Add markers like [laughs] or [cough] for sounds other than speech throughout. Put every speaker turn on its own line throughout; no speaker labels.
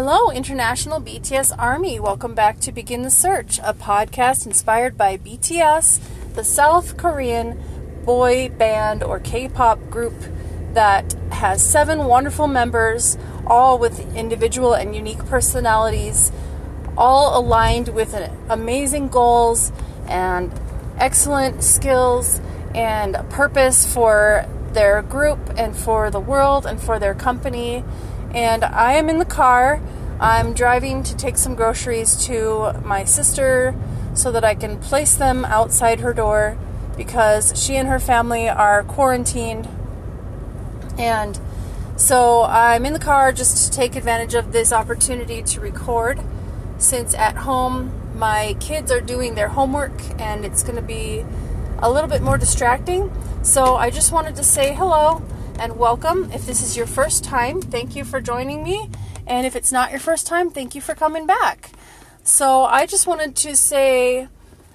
Hello, International BTS Army. Welcome back to Begin the Search, a podcast inspired by BTS, the South Korean boy band or K pop group that has seven wonderful members, all with individual and unique personalities, all aligned with amazing goals and excellent skills and a purpose for their group and for the world and for their company and I am in the car. I'm driving to take some groceries to my sister so that I can place them outside her door because she and her family are quarantined. And so I'm in the car just to take advantage of this opportunity to record since at home my kids are doing their homework and it's going to be a little bit more distracting. So I just wanted to say hello and welcome. If this is your first time, thank you for joining me. And if it's not your first time, thank you for coming back. So I just wanted to say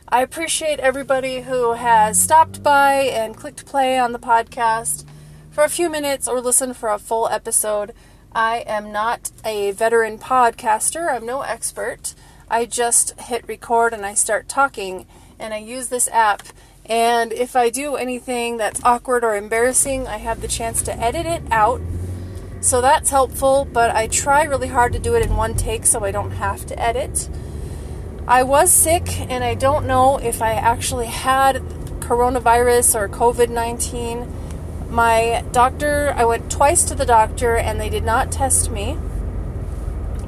I appreciate everybody who has stopped by and clicked play on the podcast for a few minutes or listened for a full episode. I am not a veteran podcaster, I'm no expert. I just hit record and I start talking, and I use this app and if I do anything that's awkward or embarrassing, I have the chance to edit it out. So that's helpful, but I try really hard to do it in one take so I don't have to edit. I was sick, and I don't know if I actually had coronavirus or COVID 19. My doctor, I went twice to the doctor, and they did not test me.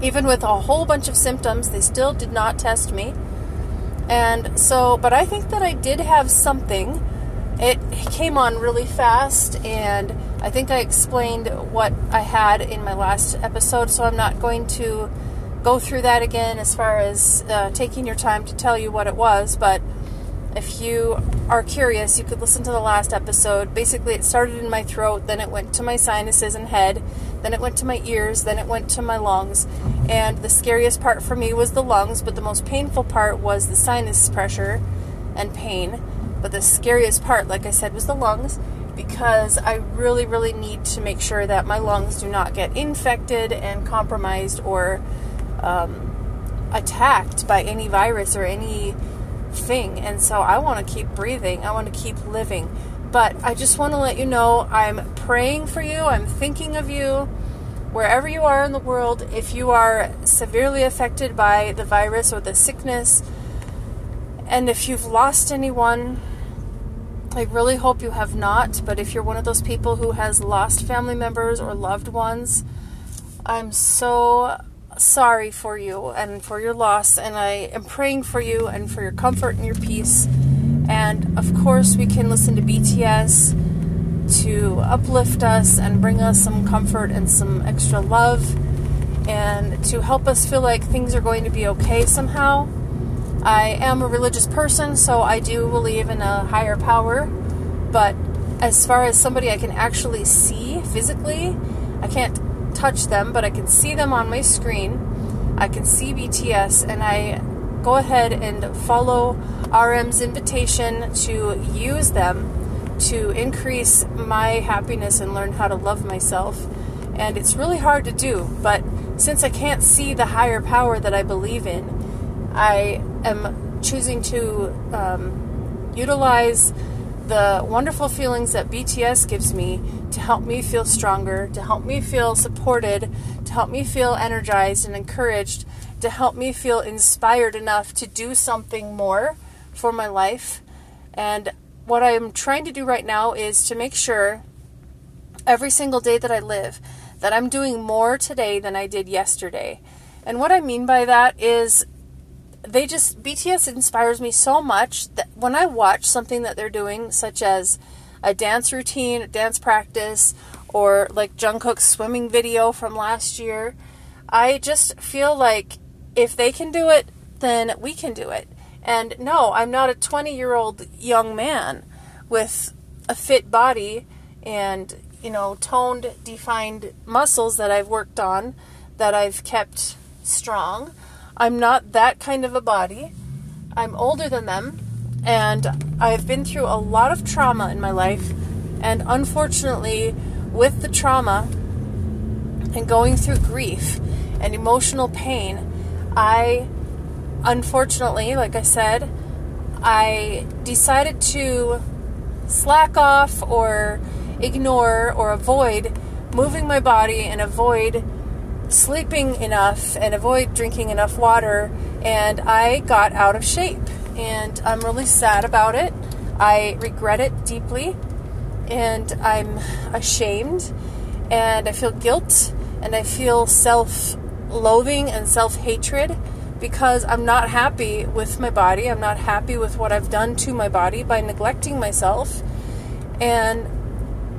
Even with a whole bunch of symptoms, they still did not test me. And so, but I think that I did have something. It came on really fast, and I think I explained what I had in my last episode, so I'm not going to go through that again as far as uh, taking your time to tell you what it was. But if you are curious, you could listen to the last episode. Basically, it started in my throat, then it went to my sinuses and head, then it went to my ears, then it went to my lungs. And the scariest part for me was the lungs, but the most painful part was the sinus pressure and pain. But the scariest part, like I said, was the lungs because I really, really need to make sure that my lungs do not get infected and compromised or um, attacked by any virus or any thing. And so I want to keep breathing, I want to keep living. But I just want to let you know I'm praying for you, I'm thinking of you. Wherever you are in the world, if you are severely affected by the virus or the sickness, and if you've lost anyone, I really hope you have not. But if you're one of those people who has lost family members or loved ones, I'm so sorry for you and for your loss, and I am praying for you and for your comfort and your peace. And of course, we can listen to BTS to uplift us and bring us some comfort and some extra love and to help us feel like things are going to be okay somehow. I am a religious person, so I do believe in a higher power, but as far as somebody I can actually see physically, I can't touch them, but I can see them on my screen. I can see BTS, and I go ahead and follow RM's invitation to use them to increase my happiness and learn how to love myself. And it's really hard to do, but since I can't see the higher power that I believe in, I am choosing to um, utilize the wonderful feelings that BTS gives me to help me feel stronger, to help me feel supported, to help me feel energized and encouraged, to help me feel inspired enough to do something more for my life. And what I'm trying to do right now is to make sure every single day that I live that I'm doing more today than I did yesterday. And what I mean by that is they just BTS inspires me so much that when I watch something that they're doing such as a dance routine, dance practice or like Jungkook's swimming video from last year, I just feel like if they can do it, then we can do it. And no, I'm not a 20 year old young man with a fit body and, you know, toned, defined muscles that I've worked on, that I've kept strong. I'm not that kind of a body. I'm older than them, and I've been through a lot of trauma in my life. And unfortunately, with the trauma and going through grief, and emotional pain, I unfortunately, like I said, I decided to slack off or ignore or avoid moving my body and avoid sleeping enough and avoid drinking enough water and I got out of shape and I'm really sad about it. I regret it deeply and I'm ashamed and I feel guilt and I feel self loathing and self hatred because I'm not happy with my body. I'm not happy with what I've done to my body by neglecting myself. And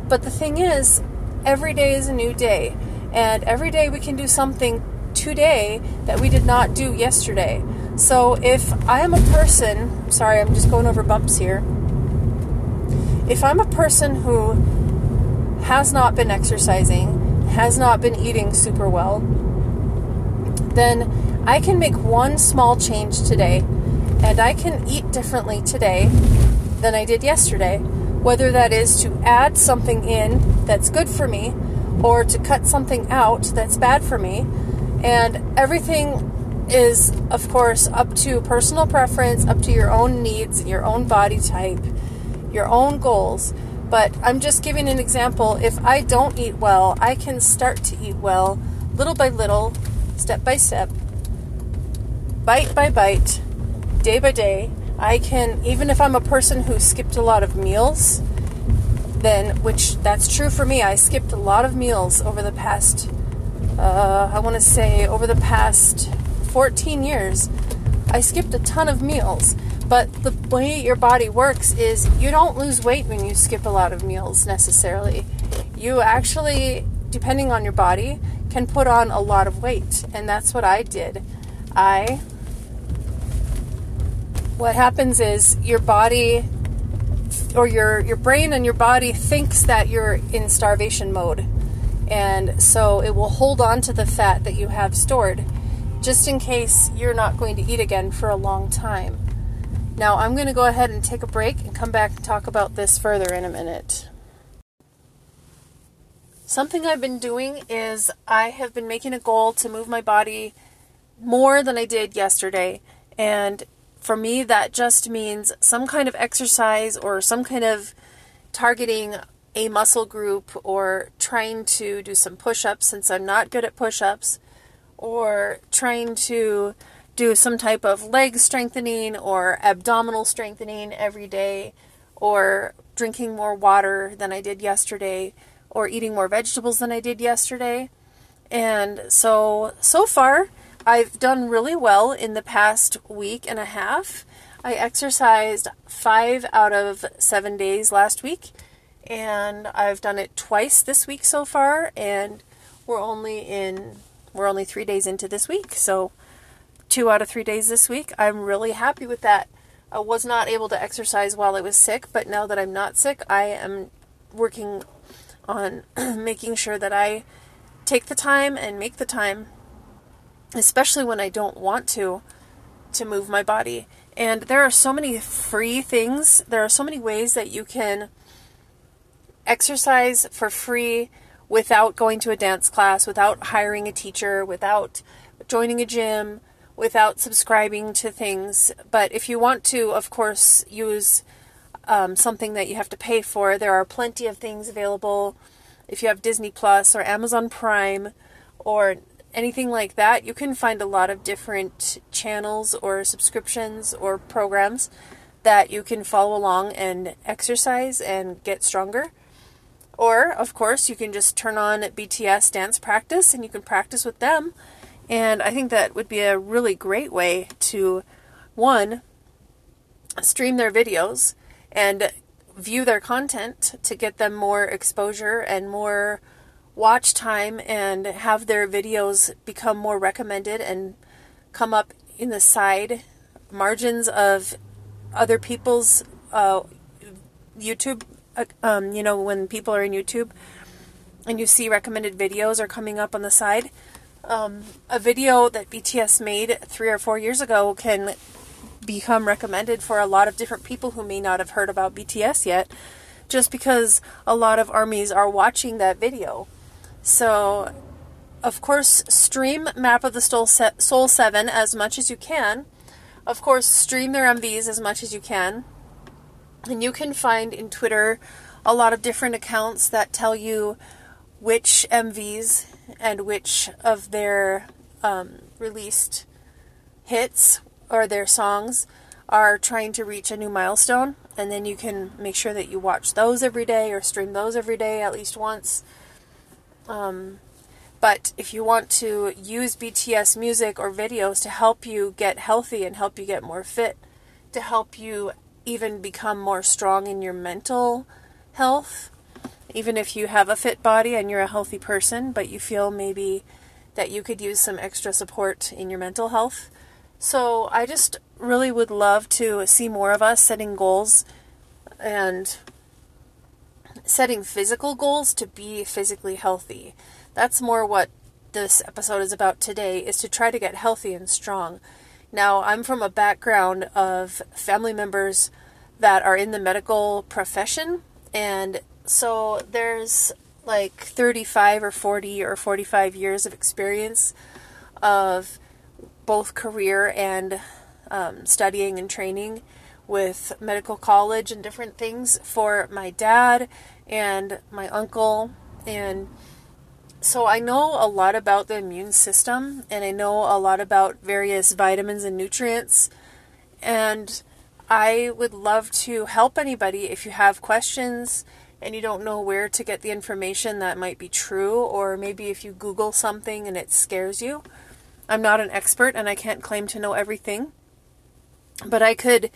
but the thing is, every day is a new day, and every day we can do something today that we did not do yesterday. So if I am a person, sorry, I'm just going over bumps here. If I'm a person who has not been exercising, has not been eating super well, then I can make one small change today and I can eat differently today than I did yesterday. Whether that is to add something in that's good for me or to cut something out that's bad for me. And everything is, of course, up to personal preference, up to your own needs, your own body type, your own goals. But I'm just giving an example. If I don't eat well, I can start to eat well little by little, step by step, bite by bite, day by day, I can, even if I'm a person who skipped a lot of meals, then, which that's true for me, I skipped a lot of meals over the past, uh, I want to say, over the past 14 years. I skipped a ton of meals. But the way your body works is you don't lose weight when you skip a lot of meals necessarily. You actually, depending on your body, can put on a lot of weight. And that's what I did. I what happens is your body or your your brain and your body thinks that you're in starvation mode and so it will hold on to the fat that you have stored just in case you're not going to eat again for a long time now i'm going to go ahead and take a break and come back and talk about this further in a minute something i've been doing is i have been making a goal to move my body more than i did yesterday. And for me, that just means some kind of exercise or some kind of targeting a muscle group or trying to do some push ups since I'm not good at push ups or trying to do some type of leg strengthening or abdominal strengthening every day or drinking more water than I did yesterday or eating more vegetables than I did yesterday. And so, so far, I've done really well in the past week and a half. I exercised five out of seven days last week, and I've done it twice this week so far, and we're only in we're only three days into this week, so two out of three days this week. I'm really happy with that. I was not able to exercise while I was sick, but now that I'm not sick, I am working on [clears throat] making sure that I take the time and make the time especially when I don't want to to move my body. And there are so many free things. There are so many ways that you can exercise for free without going to a dance class, without hiring a teacher, without joining a gym, without subscribing to things. But if you want to, of course, use um, something that you have to pay for, there are plenty of things available. If you have Disney Plus or Amazon Prime or anything like that, you can find a lot of different channels or subscriptions or programs that you can follow along and exercise and get stronger. Or, of course, you can just turn on BTS dance practice and you can practice with them. And I think that would be a really great way to, one, stream their videos and view their content to get them more exposure and more watch time and have their videos become more recommended and come up in the side margins of other people's uh, YouTube. Uh, um, you know, when people are in YouTube and you see recommended videos are coming up on the side. Um, a video that BTS made three or four years ago can become recommended for a lot of different people who may not have heard about BTS yet, just because a lot of armies are watching that video. So of course, stream Map of the Soul, Soul 7 as much as you can. Of course, stream their MVs as much as you can. And you can find in Twitter a lot of different accounts that tell you which MVs and which of their um, released hits or their songs are trying to reach a new milestone. And then you can make sure that you watch those every day or stream those every day at least once. Um, but if you want to use BTS music or videos to help you get healthy and help you get more fit, to help you even become more strong in your mental health, even if you have a fit body and you're a healthy person, but you feel maybe that you could use some extra support in your mental health. So I just really would love to see more of us setting goals and setting physical goals to be physically healthy. That's more what this episode is about today is to try to get healthy and strong. Now, I'm from a background of family members that are in the medical profession and so there's like 35 or 40 or 45 years of experience of both career and um, studying and training with medical college and different things for my dad and my uncle. And so I know a lot about the immune system and I know a lot about various vitamins and nutrients. And I would love to help anybody if you have questions and you don't know where to get the information that might be true, or maybe if you Google something and it scares you. I'm not an expert and I can't claim to know everything, but I could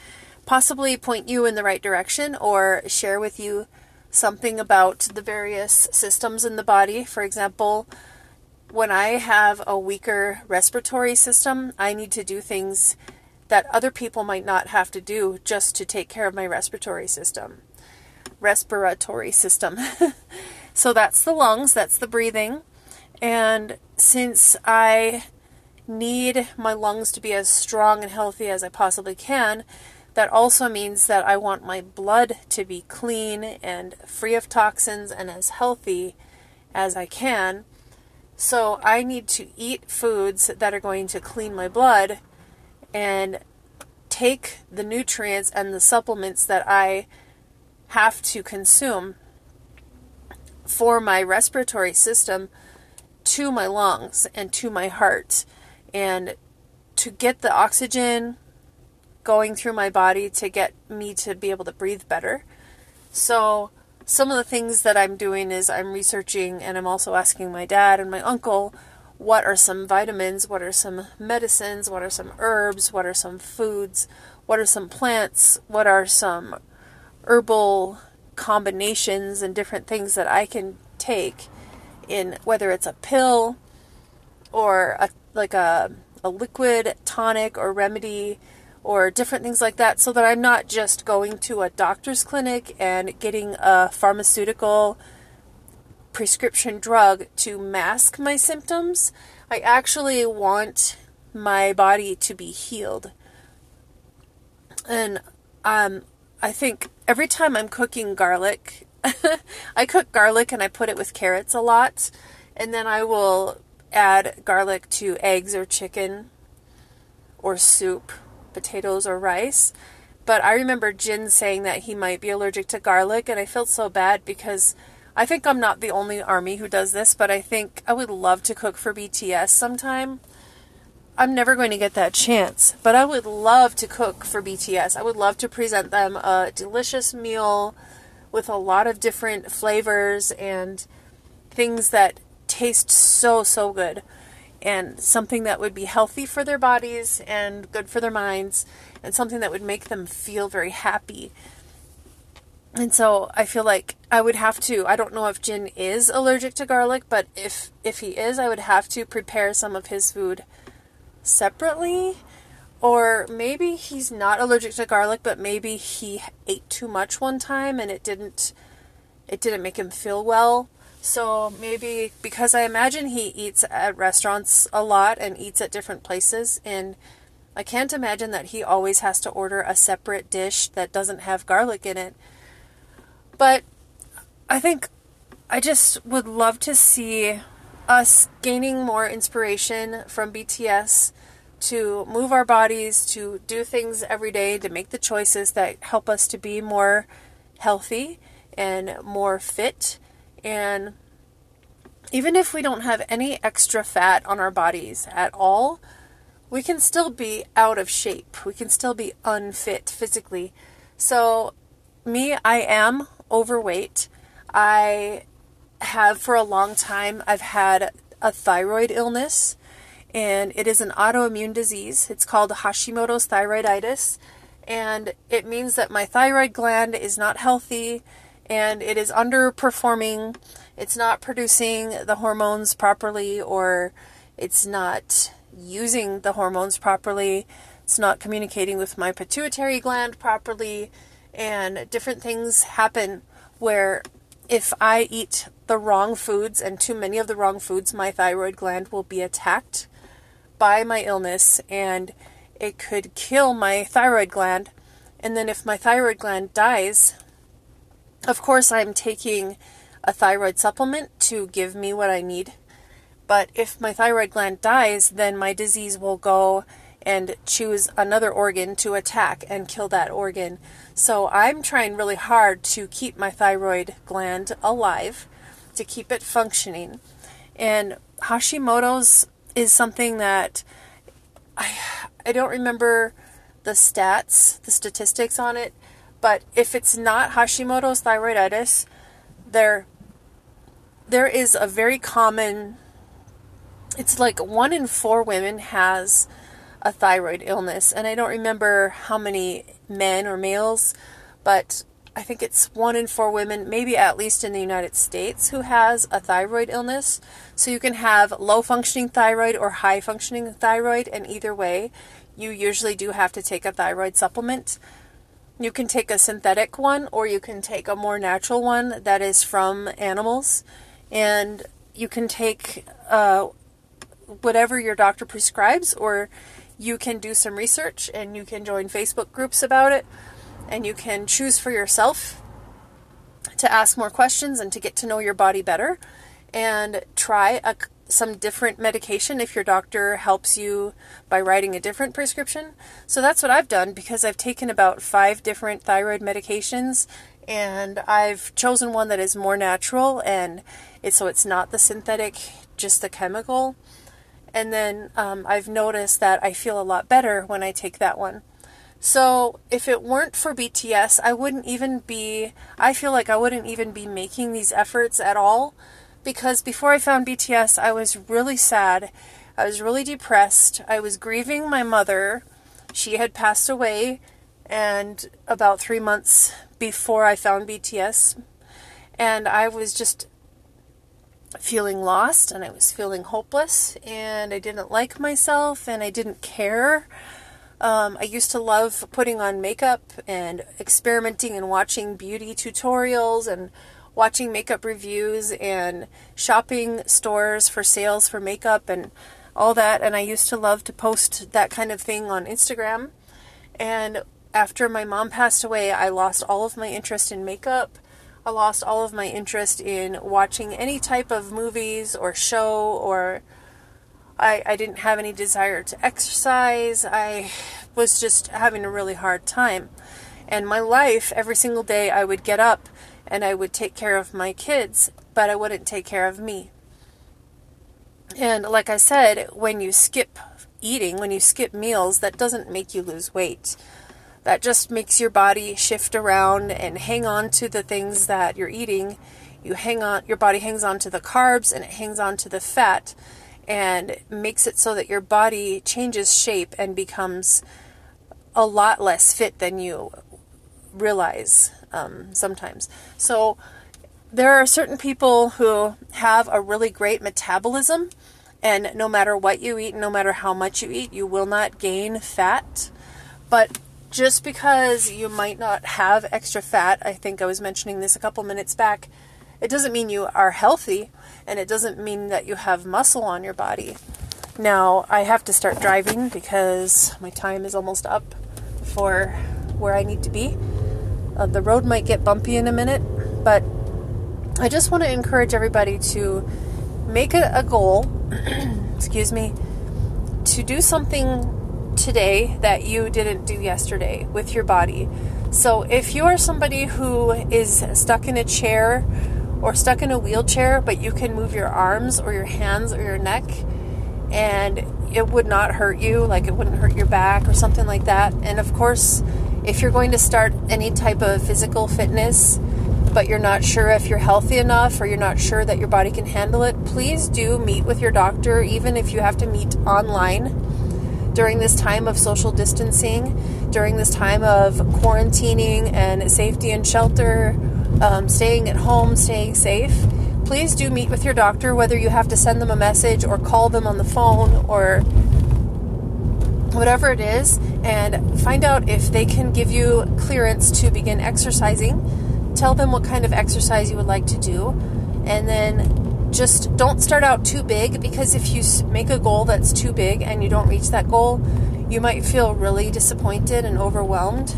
possibly point you in the right direction or share with you something about the various systems in the body. For example, when I have a weaker respiratory system, I need to do things that other people might not have to do just to take care of my respiratory system respiratory system. [laughs] so that's the lungs, that's the breathing. And since I need my lungs to be as strong and healthy as I possibly can, that also means that I want my blood to be clean and free of toxins and as healthy as I can. So I need to eat foods that are going to clean my blood and take the nutrients and the supplements that I have to consume for my respiratory system to my lungs and to my heart and to get the oxygen going through my body to get me to be able to breathe better. So, some of the things that I'm doing is I'm researching and I'm also asking my dad and my uncle what are some vitamins, what are some medicines, what are some herbs, what are some foods, what are some plants, what are some herbal combinations and different things that I can take in whether it's a pill or a, like a, a liquid tonic or remedy or different things like that so that I'm not just going to a doctor's clinic and getting a pharmaceutical prescription drug to mask my symptoms. I actually want my body to be healed. And um, I think every time I'm cooking garlic, [laughs] I cook garlic and I put it with carrots a lot, and then I will add garlic to eggs or chicken or soup, potatoes or rice. But I remember Jin saying that he might be allergic to garlic, and I felt so bad because I think I'm not the only army who does this, but I think I would love to cook for BTS sometime. I'm never going to get that chance, but I would love to cook for BTS. I would love to present them a delicious meal with a lot of different flavors and things that taste so, so good. And something that would be healthy for their bodies and good for their minds, and something that would make them feel very happy. And so I feel like I would have to I don't know if Jin is allergic to garlic, but if if he is, I would have to prepare some of his food separately. Or maybe he's not allergic to garlic, but maybe he ate too much one time and it didn't it didn't make him feel well. So maybe because I imagine he eats at restaurants a lot and eats at different places and I can't imagine that he always has to order a separate dish that doesn't have garlic in it. But I think I just would love to see us gaining more inspiration from BTS to move our bodies, to do things every day, to make the choices that help us to be more healthy and more fit. And even if we don't have any extra fat on our bodies at all, we can still be out of shape. We can still be unfit physically. So, me, I am overweight. I have for a long time, I've had a thyroid illness and it is an autoimmune disease. It's called Hashimoto's thyroiditis, and it means that my thyroid gland is not healthy and it is underperforming. It's not producing the hormones properly, or it's not using the hormones properly. It's not communicating with my pituitary gland properly, and different things happen where if I eat the wrong foods and too many of the wrong foods, my thyroid gland will be attacked by my illness and it could kill my thyroid gland. And then if my thyroid gland dies, of course, I'm taking a thyroid supplement to give me what I need. But if my thyroid gland dies, then my disease will go and choose another organ to attack and kill that organ. So I'm trying really hard to keep my thyroid gland alive, to keep it functioning. And Hashimoto's is something that I I don't remember the stats, the statistics on it, but if it's not Hashimoto's thyroiditis, there there is a very common it's like one in four women has a thyroid illness and I don't remember how many men or males, but I think it's one in four women, maybe at least in the United States, who has a thyroid illness. So you can have low functioning thyroid or high functioning thyroid, and either way, you usually do have to take a thyroid supplement. You can take a synthetic one, or you can take a more natural one that is from animals, and you can take uh, whatever your doctor prescribes, or you can do some research and you can join Facebook groups about it and you can choose for yourself to ask more questions and to get to know your body better and try a, some different medication if your doctor helps you by writing a different prescription. So that's what I've done because I've taken about five different thyroid medications and I've chosen one that is more natural and it's so it's not the synthetic, just the chemical. And then um, I've noticed that I feel a lot better when I take that one. So if it weren't for BTS, I wouldn't even be, I feel like I wouldn't even be making these efforts at all because before I found BTS, I was really sad. I was really depressed. I was grieving my mother. She had passed away and about three months before I found BTS. And I was just feeling lost and I was feeling hopeless and I didn't like myself and I didn't care um, I used to love putting on makeup and experimenting and watching beauty tutorials and watching makeup reviews and shopping stores for sales for makeup and all that. And I used to love to post that kind of thing on Instagram. And after my mom passed away, I lost all of my interest in makeup. I lost all of my interest in watching any type of movies or show or I, I didn't have any desire to exercise. I was just having a really hard time. And my life, every single day, I would get up and I would take care of my kids, but I wouldn't take care of me. And like I said, when you skip eating, when you skip meals, that doesn't make you lose weight. That just makes your body shift around and hang on to the things that you're eating. You hang on, your body hangs on to the carbs and it hangs on to the fat and makes it so that your body changes shape and becomes a lot less fit than you realize um, sometimes. So there are certain people who have a really great metabolism, and no matter what you eat, no matter how much you eat, you will not gain fat. But just because you might not have extra fat, I think I was mentioning this a couple minutes back, it doesn't mean you are healthy and it doesn't mean that you have muscle on your body. Now, I have to start driving because my time is almost up for where I need to be. Uh, the road might get bumpy in a minute, but I just want to encourage everybody to make a, a goal, [clears throat] excuse me, to do something today that you didn't do yesterday with your body. So if you are somebody who is stuck in a chair or stuck in a wheelchair, but you can move your arms or your hands or your neck and it would not hurt you, like it wouldn't hurt your back or something like that. And of course, if you're going to start any type of physical fitness, but you're not sure if you're healthy enough or you're not sure that your body can handle it, please do meet with your doctor, even if you have to meet online during this time of social distancing, during this time of quarantining and safety and shelter, um, staying at home, staying safe. Please do meet with your doctor, whether you have to send them a message or call them on the phone or whatever it is, and find out if they can give you clearance to begin exercising. Tell them what kind of exercise you would like to do, and then just don't start out too big because if you make a goal that's too big and you don't reach that goal, you might feel really disappointed and overwhelmed.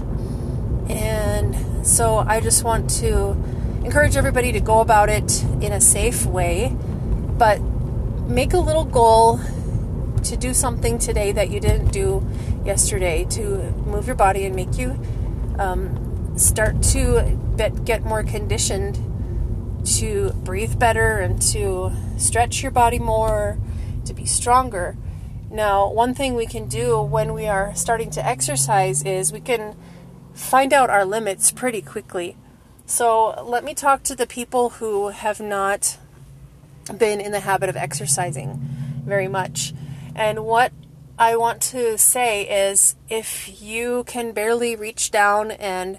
And so I just want to encourage everybody to go about it in a safe way, but make a little goal to do something today that you didn't do yesterday to move your body and make you um, start to get more conditioned to breathe better and to stretch your body more, to be stronger. Now, one thing we can do when we are starting to exercise is we can find out our limits pretty quickly. So, let me talk to the people who have not been in the habit of exercising very much. And what I want to say is if you can barely reach down and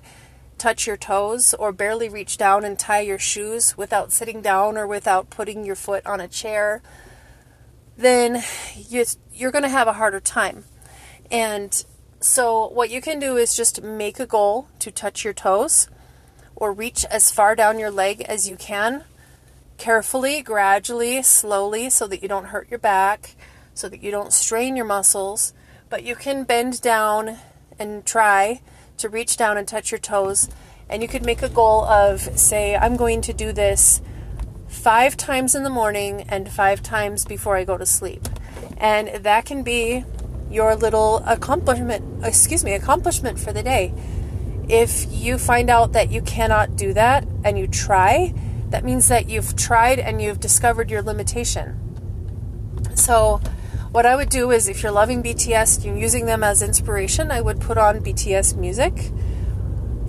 touch your toes or barely reach down and tie your shoes without sitting down or without putting your foot on a chair, then you, you're going to have a harder time. And so, what you can do is just make a goal to touch your toes or reach as far down your leg as you can, carefully, gradually, slowly, so that you don't hurt your back so that you don't strain your muscles, but you can bend down and try to reach down and touch your toes. And you could make a goal of, say, I'm going to do this five times in the morning and five times before I go to sleep. And that can be your little accomplishment, excuse me, accomplishment for the day. If you find out that you cannot do that and you try, that means that you've tried and you've discovered your limitation. So, what I would do is if you're loving BTS, you're using them as inspiration, I would put on BTS music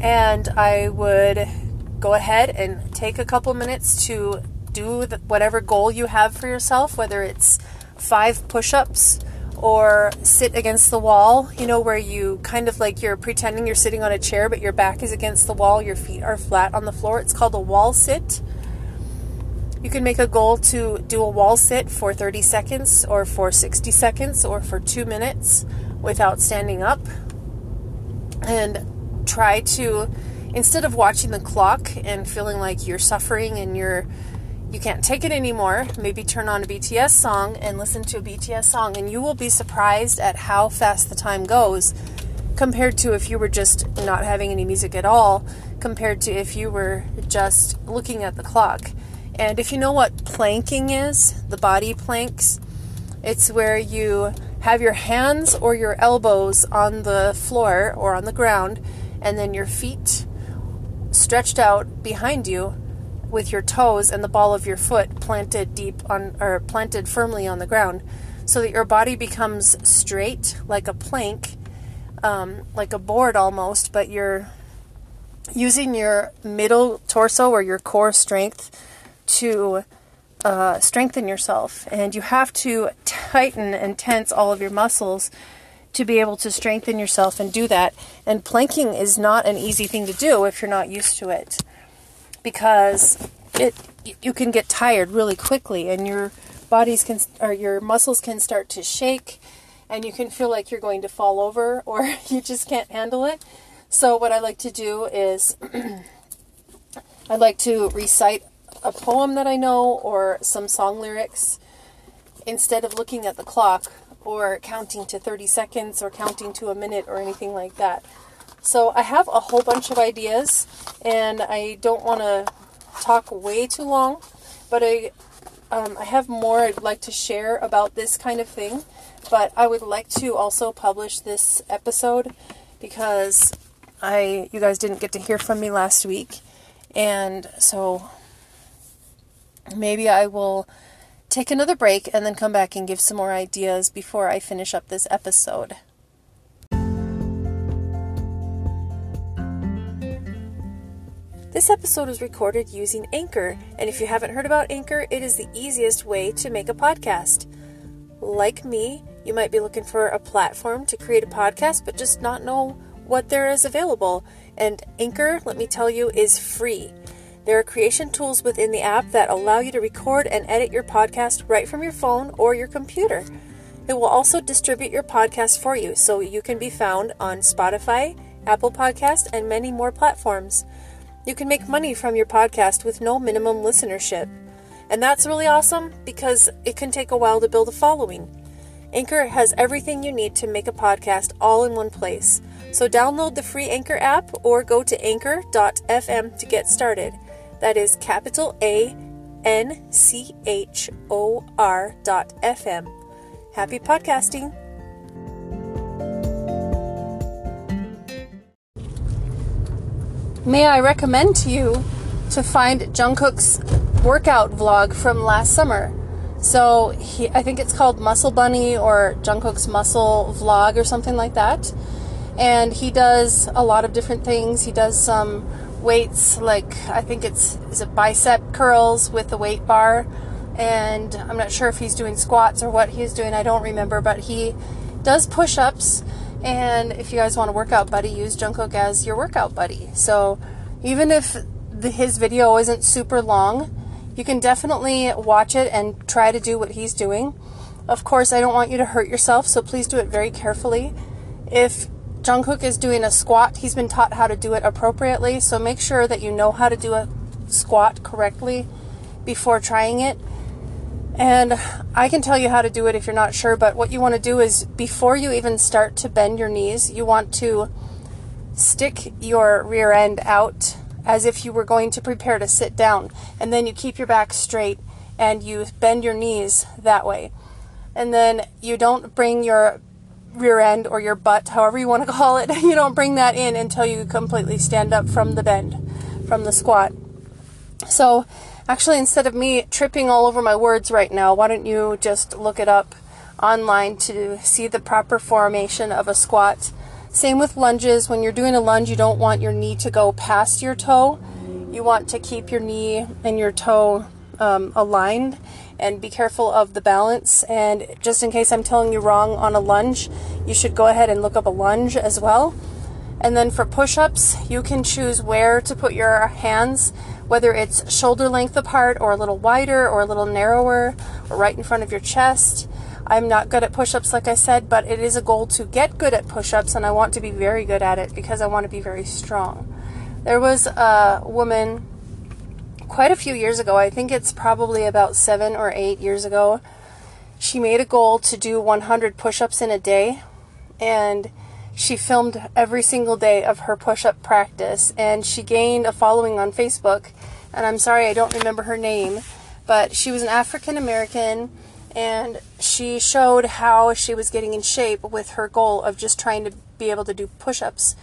and I would go ahead and take a couple minutes to do the, whatever goal you have for yourself, whether it's five push ups or sit against the wall, you know, where you kind of like you're pretending you're sitting on a chair, but your back is against the wall, your feet are flat on the floor. It's called a wall sit. You can make a goal to do a wall sit for 30 seconds or for 60 seconds or for two minutes without standing up. And try to, instead of watching the clock and feeling like you're suffering and you're you can't take it anymore, maybe turn on a BTS song and listen to a BTS song, and you will be surprised at how fast the time goes compared to if you were just not having any music at all, compared to if you were just looking at the clock. And if you know what planking is, the body planks, it's where you have your hands or your elbows on the floor or on the ground, and then your feet stretched out behind you with your toes and the ball of your foot planted deep on or planted firmly on the ground so that your body becomes straight like a plank um, like a board almost but you're using your middle torso or your core strength to uh, strengthen yourself, and you have to tighten and tense all of your muscles to be able to strengthen yourself and do that. And planking is not an easy thing to do if you're not used to it, because it you can get tired really quickly, and your bodies can or your muscles can start to shake, and you can feel like you're going to fall over, [laughs] or you just can't handle it. So what I like to do is [clears throat] I like to recite a poem that I know or some song lyrics instead of looking at the clock or counting to 30 seconds or counting to a minute or anything like that. So I have a whole bunch of ideas and I don't want to talk way too long, but I um, I have more I'd like to share about this kind of thing, but I would like to also publish this episode because I you guys didn't get to hear from me last week, and so maybe I will take another break and then come back and give some more ideas before I finish up this episode. This episode was recorded using Anchor, and if you haven't heard about Anchor, it is the easiest way to make a podcast. Like me, you might be looking for a platform to create a podcast but just not know what there is available. And Anchor, let me tell you, is free. There are creation tools within the app that allow you to record and edit your podcast right from your phone or your computer. It will also distribute your podcast for you so you can be found on Spotify, Apple Podcast, and many more platforms. You can make money from your podcast with no minimum listenership. And that's really awesome because it can take a while to build a following. Anchor has everything you need to make a podcast all in one place. So download the free Anchor app or go to anchor.fm to get started. That is capital A N C H O R dot FM. Happy podcasting! May I recommend to you to find Jungkook's workout vlog from last summer. So he, I think it's called Muscle Bunny or Jungkook's Muscle Vlog or something like that. And he does a lot of different things. He does some weights, like I think it's is it bicep curls with the weight bar, and I'm not sure if he's doing squats or what he's doing. I don't remember, but he does push-ups and if you guys want a workout buddy, use Jungkook as your workout buddy. So even if the, his video isn't super long, you can definitely watch it and try to do what he's doing. Of course, I don't want you to hurt yourself, so please do it very carefully. If Jungkook is doing a squat, he's been taught how to do it appropriately, so make sure that you know how to do a squat correctly before trying it. And I can tell you how to do it if you're not sure, but what you want to do is before you even start to bend your knees, you want to stick your rear end out as if you were going to prepare to sit down. And then you keep your back straight and you bend your knees that way. And then you don't bring your rear end or your butt, however you want to [laughs] call it, you don't bring that in until you completely stand up from the bend, from the squat. So, Actually, instead of me tripping all over my words right now, why don't you just look it up online to see the proper formation of a squat? Same with lunges. When you're doing a lunge, you don't want your knee to go past your toe. You want to keep your knee and your toe um, aligned and be careful of the balance. And just in case I'm telling you wrong on a lunge, you should go ahead and look up a lunge as well. And then for push ups, you can choose where to put your hands whether it's shoulder length apart or a little wider or a little narrower or right in front of your chest. I'm not good at push ups, like I said, but it is a goal to get good at push ups, and I want to be very good at it because I want to be very strong. There was a woman quite a few years ago, I think it's probably about seven or eight years ago. She made a goal to do 100 push ups in a day, and she filmed every single day of her push up practice and she gained a following on Facebook. And I'm sorry, I don't remember her name, but she was an African American and she showed how she was getting in shape with her goal of just trying to be able to do push ups.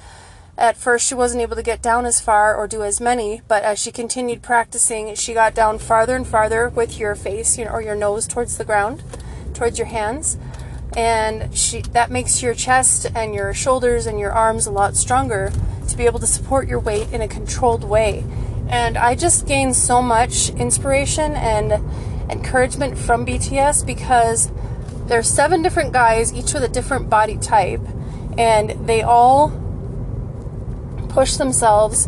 At first, she wasn't able to get down as far or do as many, but as she continued practicing, she got down farther and farther with your face you know, or your nose towards the ground, towards your hands and she that makes your chest and your shoulders and your arms a lot stronger to be able to support your weight in a controlled way. And I just gained so much inspiration and encouragement from BTS because there's seven different guys, each with a different body type, and they all push themselves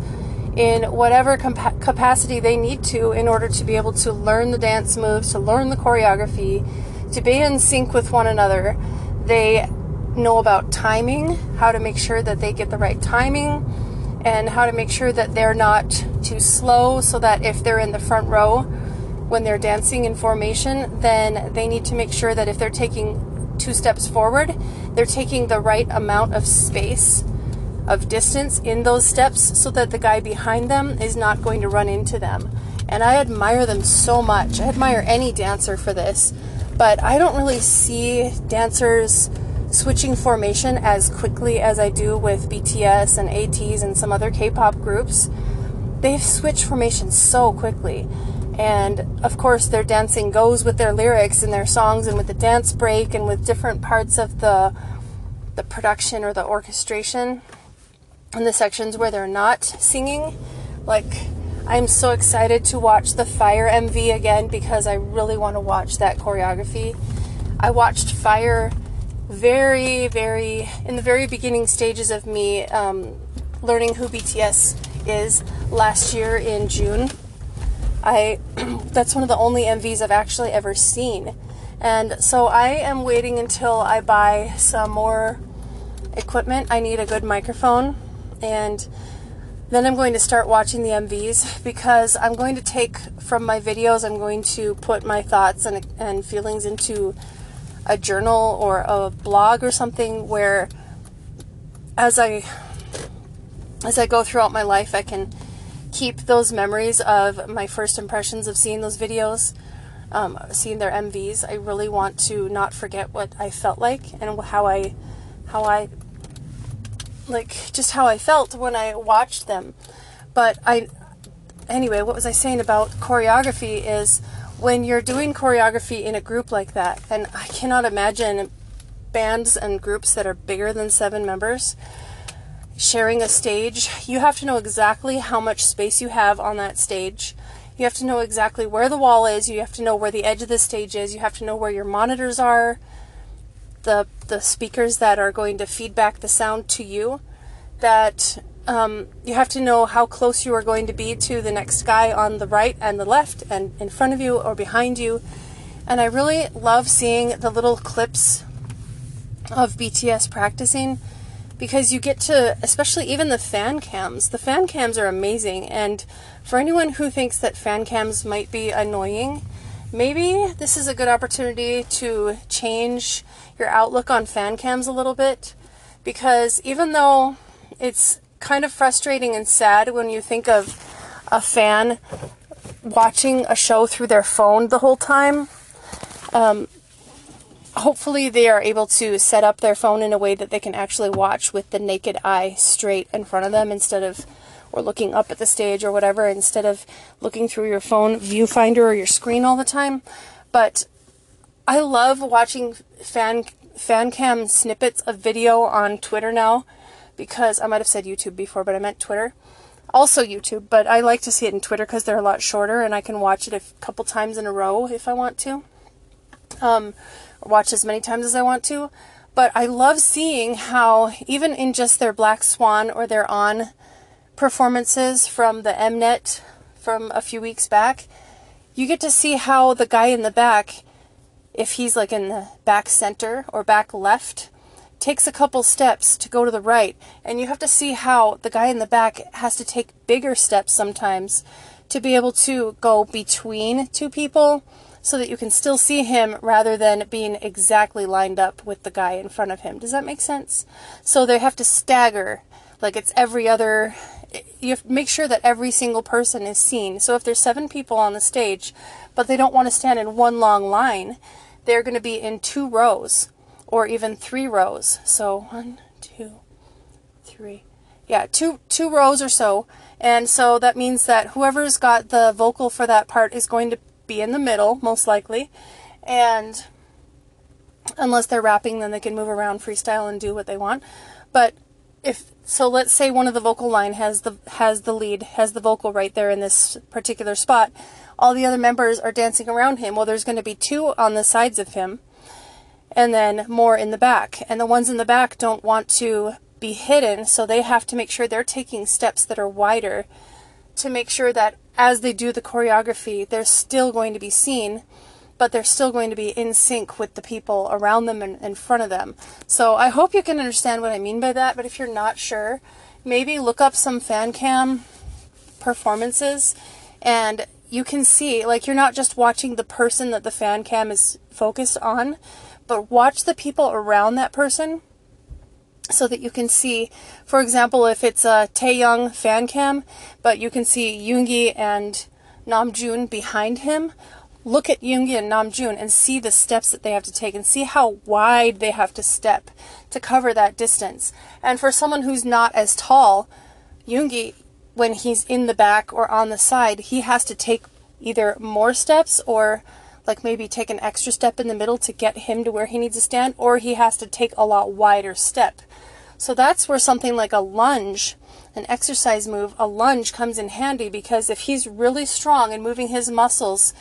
in whatever compa- capacity they need to in order to be able to learn the dance moves, to learn the choreography, to be in sync with one another. They know about timing, how to make sure that they get the right timing, and how to make sure that they're not too slow so that if they're in the front row when they're dancing in formation, then they need to make sure that if they're taking two steps forward, they're taking the right amount of space of distance in those steps so that the guy behind them is not going to run into them. And I admire them so much. I admire any dancer for this. But I don't really see dancers switching formation as quickly as I do with BTS and ATEEZ and some other K pop groups. They switch formation so quickly. And of course, their dancing goes with their lyrics and their songs and with the dance break and with different parts of the the production or the orchestration and the sections where they're not singing. Like I'm so excited to watch the Fire MV again because I really want to watch that choreography. I watched Fire very, very in the very beginning stages of me um, learning who BTS is last year in June. I [clears throat] that's one of the only MVs I've actually ever seen. And so I am waiting until I buy some more equipment. I need a good microphone and then I'm going to start watching the MVs because I'm going to take from my videos, I'm going to put my thoughts and, and feelings into a journal or a blog or something where as I as I go throughout my life I can keep those memories of my first impressions of seeing those videos, um, seeing their MVs. I really want to not forget what I felt like and how I how I like just how I felt when I watched them. But I, anyway, what was I saying about choreography is when you're doing choreography in a group like that, and I cannot imagine bands and groups that are bigger than seven members sharing a stage, you have to know exactly how much space you have on that stage. You have to know exactly where the wall is. You have to know where the edge of the stage is. You have to know where your monitors are the the speakers that are going to feed back the sound to you that um, you have to know how close you are going to be to the next guy on the right and the left and in front of you or behind you. And i really love seeing the little clips of bts practicing because you get to especially even the fan cams. The fan cams are amazing. And for anyone who thinks that fan cams might be annoying maybe this is a good opportunity to change your outlook on fan cams a little bit because even though it's kind of frustrating and sad when you think of a fan watching a show through their phone the whole time. Um, hopefully, they are able to set up their phone in a way that they can actually watch with the naked eye straight in front of them instead of or looking up at the stage or whatever instead of looking through your phone viewfinder or your screen all the time. But I love watching fan fan cam snippets of video on Twitter now because I might have said YouTube before, but I meant Twitter. Also YouTube, but I like to see it in Twitter because they're a lot shorter and I can watch it a couple times in a row if I want to. Um, watch as many times as I want to. But I love seeing how even in just their Black Swan or their On performances from the Mnet from a few weeks back, you get to see how the guy in the back, if he's like in the back center or back left, takes a couple steps to go to the right. And you have to see how the guy in the back has to take bigger steps sometimes to be able to go between two people so that you can still see him rather than being exactly lined up with the guy in front of him. Does that make sense? So they have to stagger like it's every other you have to make sure that every single person is seen. So if there's seven people on the stage, but they don't want to stand in one long line, they're going to be in two rows or even three rows. So one, two, three. Yeah, two two rows or so. And so that means that whoever's got the vocal for that part is going to be in the middle, most likely. And unless they're rapping, then they can move around freestyle and do what they want. But if so let's say one of the vocal line has the has the lead has the vocal right there in this particular spot. All the other members are dancing around him. Well there's going to be two on the sides of him and then more in the back. And the ones in the back don't want to be hidden so they have to make sure they're taking steps that are wider to make sure that as they do the choreography they're still going to be seen but they're still going to be in sync with the people around them and in front of them. So I hope you can understand what I mean by that, but if you're not sure, maybe look up some fan cam performances and you can see like you're not just watching the person that the fan cam is focused on, but watch the people around that person so that you can see, for example, if it's a Taehyung fan cam, but you can see Yoongi and Namjoon behind him, look at Yoongi and Namjoon and see the steps that they have to take and see how wide they have to step to cover that distance. And for someone who's not as tall, Yoongi, when he's in the back or on the side, he has to take either more steps or like maybe take an extra step in the middle to get him to where he needs to stand, or he has to take a lot wider step. So that's where something like a lunge, an exercise move, a lunge comes in handy because if he's really strong and moving his muscles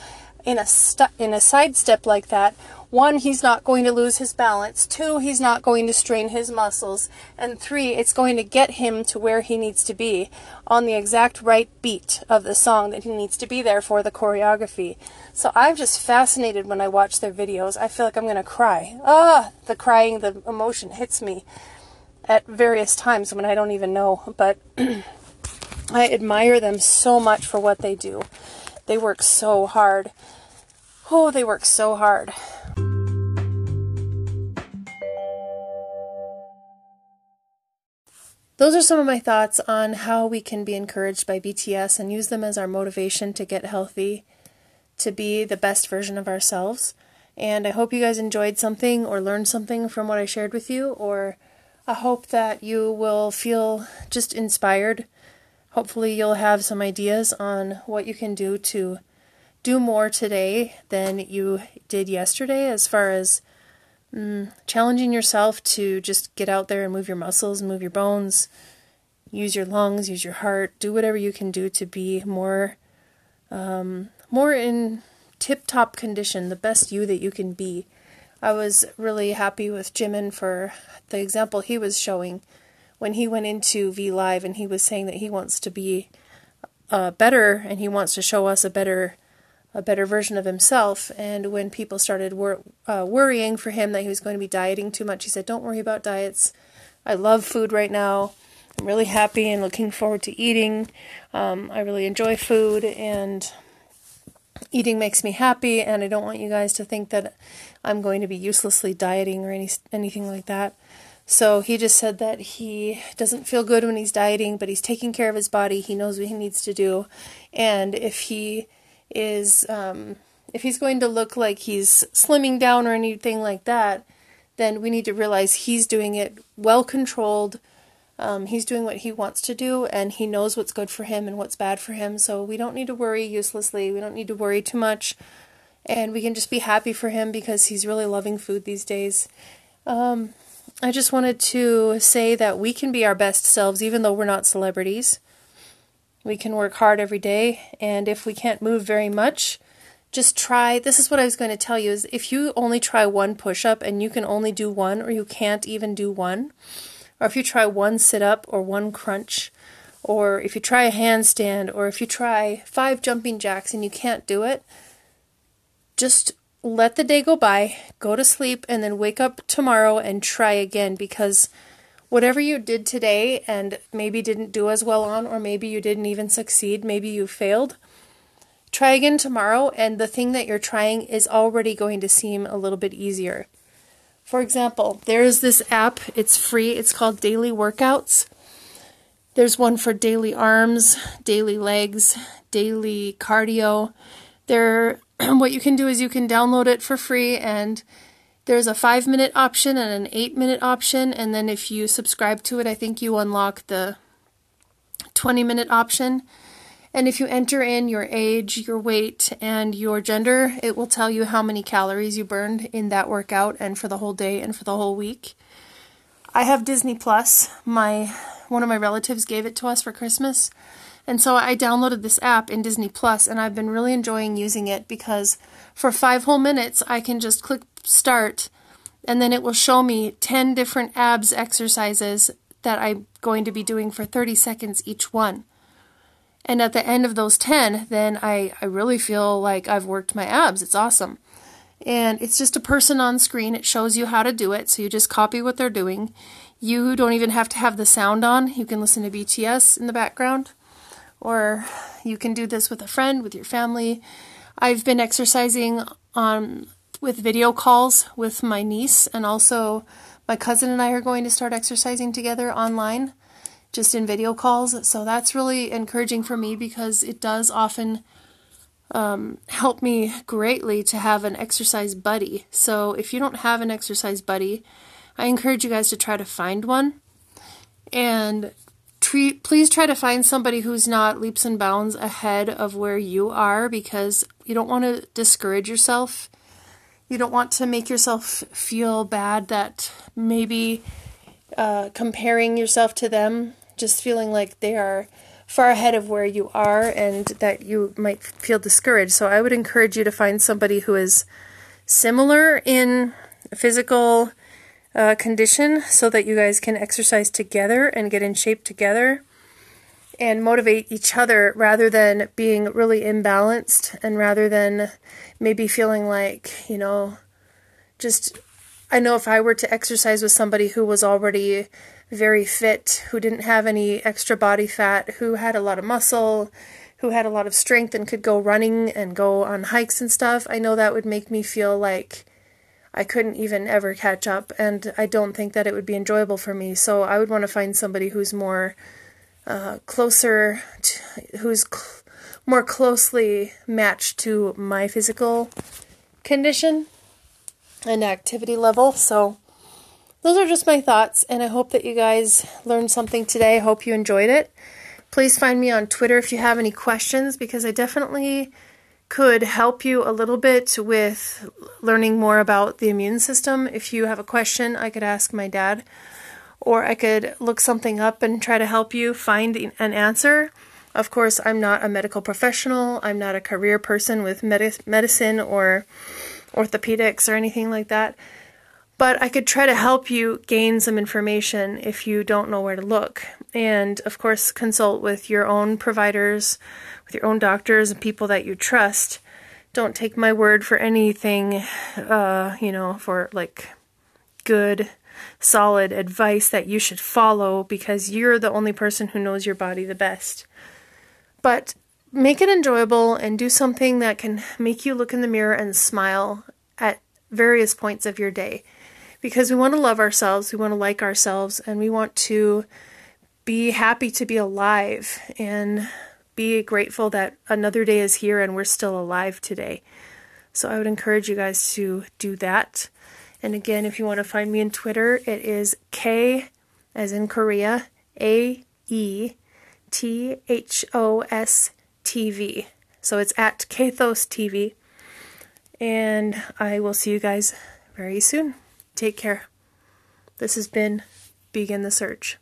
in a stu- in a side step like that, one, he's not going to lose his balance. Two, he's not going to strain his muscles. And three, it's going to get him to where he needs to be on the exact right beat of the song that he needs to be there for the choreography. So I'm just fascinated when I watch their videos. I feel like I'm going to cry. Ah, the crying, the emotion hits me at various times when I don't even know. But [clears throat] I admire them so much for what they do. They work so hard. Oh, they work so hard. Those are some of my thoughts on how we can be encouraged by BTS and use them as our motivation to get healthy, to be the best version of ourselves. And I hope you guys enjoyed something or learned something from what I shared with you, or I hope that you will feel just inspired. Hopefully, you'll have some ideas on what you can do to do more today than you did yesterday as far as mm, challenging yourself to just get out there and move your muscles, move your bones, use your lungs, use your heart, do whatever you can do to be more um, more in tip top condition, the best you that you can be. I was really happy with Jimin for the example he was showing when he went into V Live and he was saying that he wants to be uh, better and he wants to show us a better a better version of himself. And when people started wor- uh, worrying for him that he was going to be dieting too much, he said, Don't worry about diets. I love food right now. I'm really happy and looking forward to eating. Um, I really enjoy food, and eating makes me happy. And I don't want you guys to think that I'm going to be uselessly dieting or any anything like that. So he just said that he doesn't feel good when he's dieting, but he's taking care of his body. He knows what he needs to do, and if he is um, if he's going to look like he's slimming down or anything like that, then we need to realize he's doing it well controlled. Um, he's doing what he wants to do, and he knows what's good for him and what's bad for him. So we don't need to worry uselessly. We don't need to worry too much, and we can just be happy for him because he's really loving food these days. Um, I just wanted to say that we can be our best selves even though we're not celebrities. We can work hard every day, and if we can't move very much, just try. This is what I was going to tell you is if you only try one push up and you can only do one or you can't even do one, or if you try one sit up or one crunch, or if you try a handstand or if you try five jumping jacks and you can't do it, just let the day go by, go to sleep and then wake up tomorrow and try again because whatever you did today and maybe didn't do as well on, or maybe you didn't even succeed, maybe you failed, try again tomorrow, and the thing that you're trying is already going to seem a little bit easier. For example, there's this app, it's free, it's called Daily Workouts. There's one for daily arms, daily legs, daily cardio. There [clears throat] what you can do is you can download it for free and there's a five minute option and an eight minute option, and then if you subscribe to it, I think you unlock the 20 minute option. And if you enter in your age, your weight, and your gender, it will tell you how many calories you burned in that workout and for the whole day and for the whole week. I have Disney Plus. My one of my relatives gave it to us for Christmas. And so I downloaded this app in Disney Plus and I've been really enjoying using it because for 5 whole minutes I can just click start, and then it will show me 10 different abs exercises that I'm going to be doing for 30 seconds each one. And at the end of those 10, then I, I really feel like I've worked my abs. It's awesome. And it's just a person on screen. It shows you how to do it. So you just copy what they're doing. You don't even have to have the sound on. You can listen to BTS in the background. Or you can do this with a friend, with your family. I've been exercising on with video calls with my niece, and also my cousin and I are going to start exercising together online, just in video calls. So that's really encouraging for me because it does often um, helped me greatly to have an exercise buddy. So if you don't have an exercise buddy, I encourage you guys to try to find one. And please try to find somebody who's not leaps and bounds ahead of where you are because you don't want to discourage yourself. You don't want to make yourself feel bad that maybe uh, comparing yourself to them, just feeling like they are far ahead of where you are and that you might feel discouraged. So I would encourage you to find somebody who is similar in physical uh, condition so that you guys can exercise together and get in shape together and motivate each other rather than being really imbalanced and rather than maybe feeling like, you know, just I know if I were to exercise with somebody who was already very fit, who didn't have any extra body fat, who had a lot of muscle, who had a lot of strength and could go running and go on hikes and stuff, I know that would make me feel like I couldn't even ever catch up, and I don't think that it would be enjoyable for me. So I would want to find somebody who's more uh, closer, to, who's cl- more closely matched to my physical condition and activity level. So those are just my thoughts, and I hope that you guys learned something today. I hope you enjoyed it. Please find me on Twitter if you have any questions, because I definitely could help you a little bit with learning more about the immune system. If you have a question, I could ask my dad, or I could look something up and try to help you find an answer. Of course, I'm not a medical professional, I'm not a career person with medicine or orthopedics or anything like that. But I could try to help you gain some information if you don't know where to look. And of course, consult with your own providers with your own doctors and people that you trust. Don't take my word for anything, uh, you know, for like good, solid advice that you should follow because you're the only person who knows your body the best. But make it enjoyable and do something that can make you look in the mirror and smile at various points of your day. Because we want to love ourselves, we want to like ourselves, and we want to be happy to be alive. And be grateful that another day is here and we're still alive today. So I would encourage you guys to do that. And again, if you want to find me on Twitter, it is K as in Korea, A E T H O S T V. So it's at Kaethos TV. And I will see you guys very soon. Take care. This has been Begin the Search.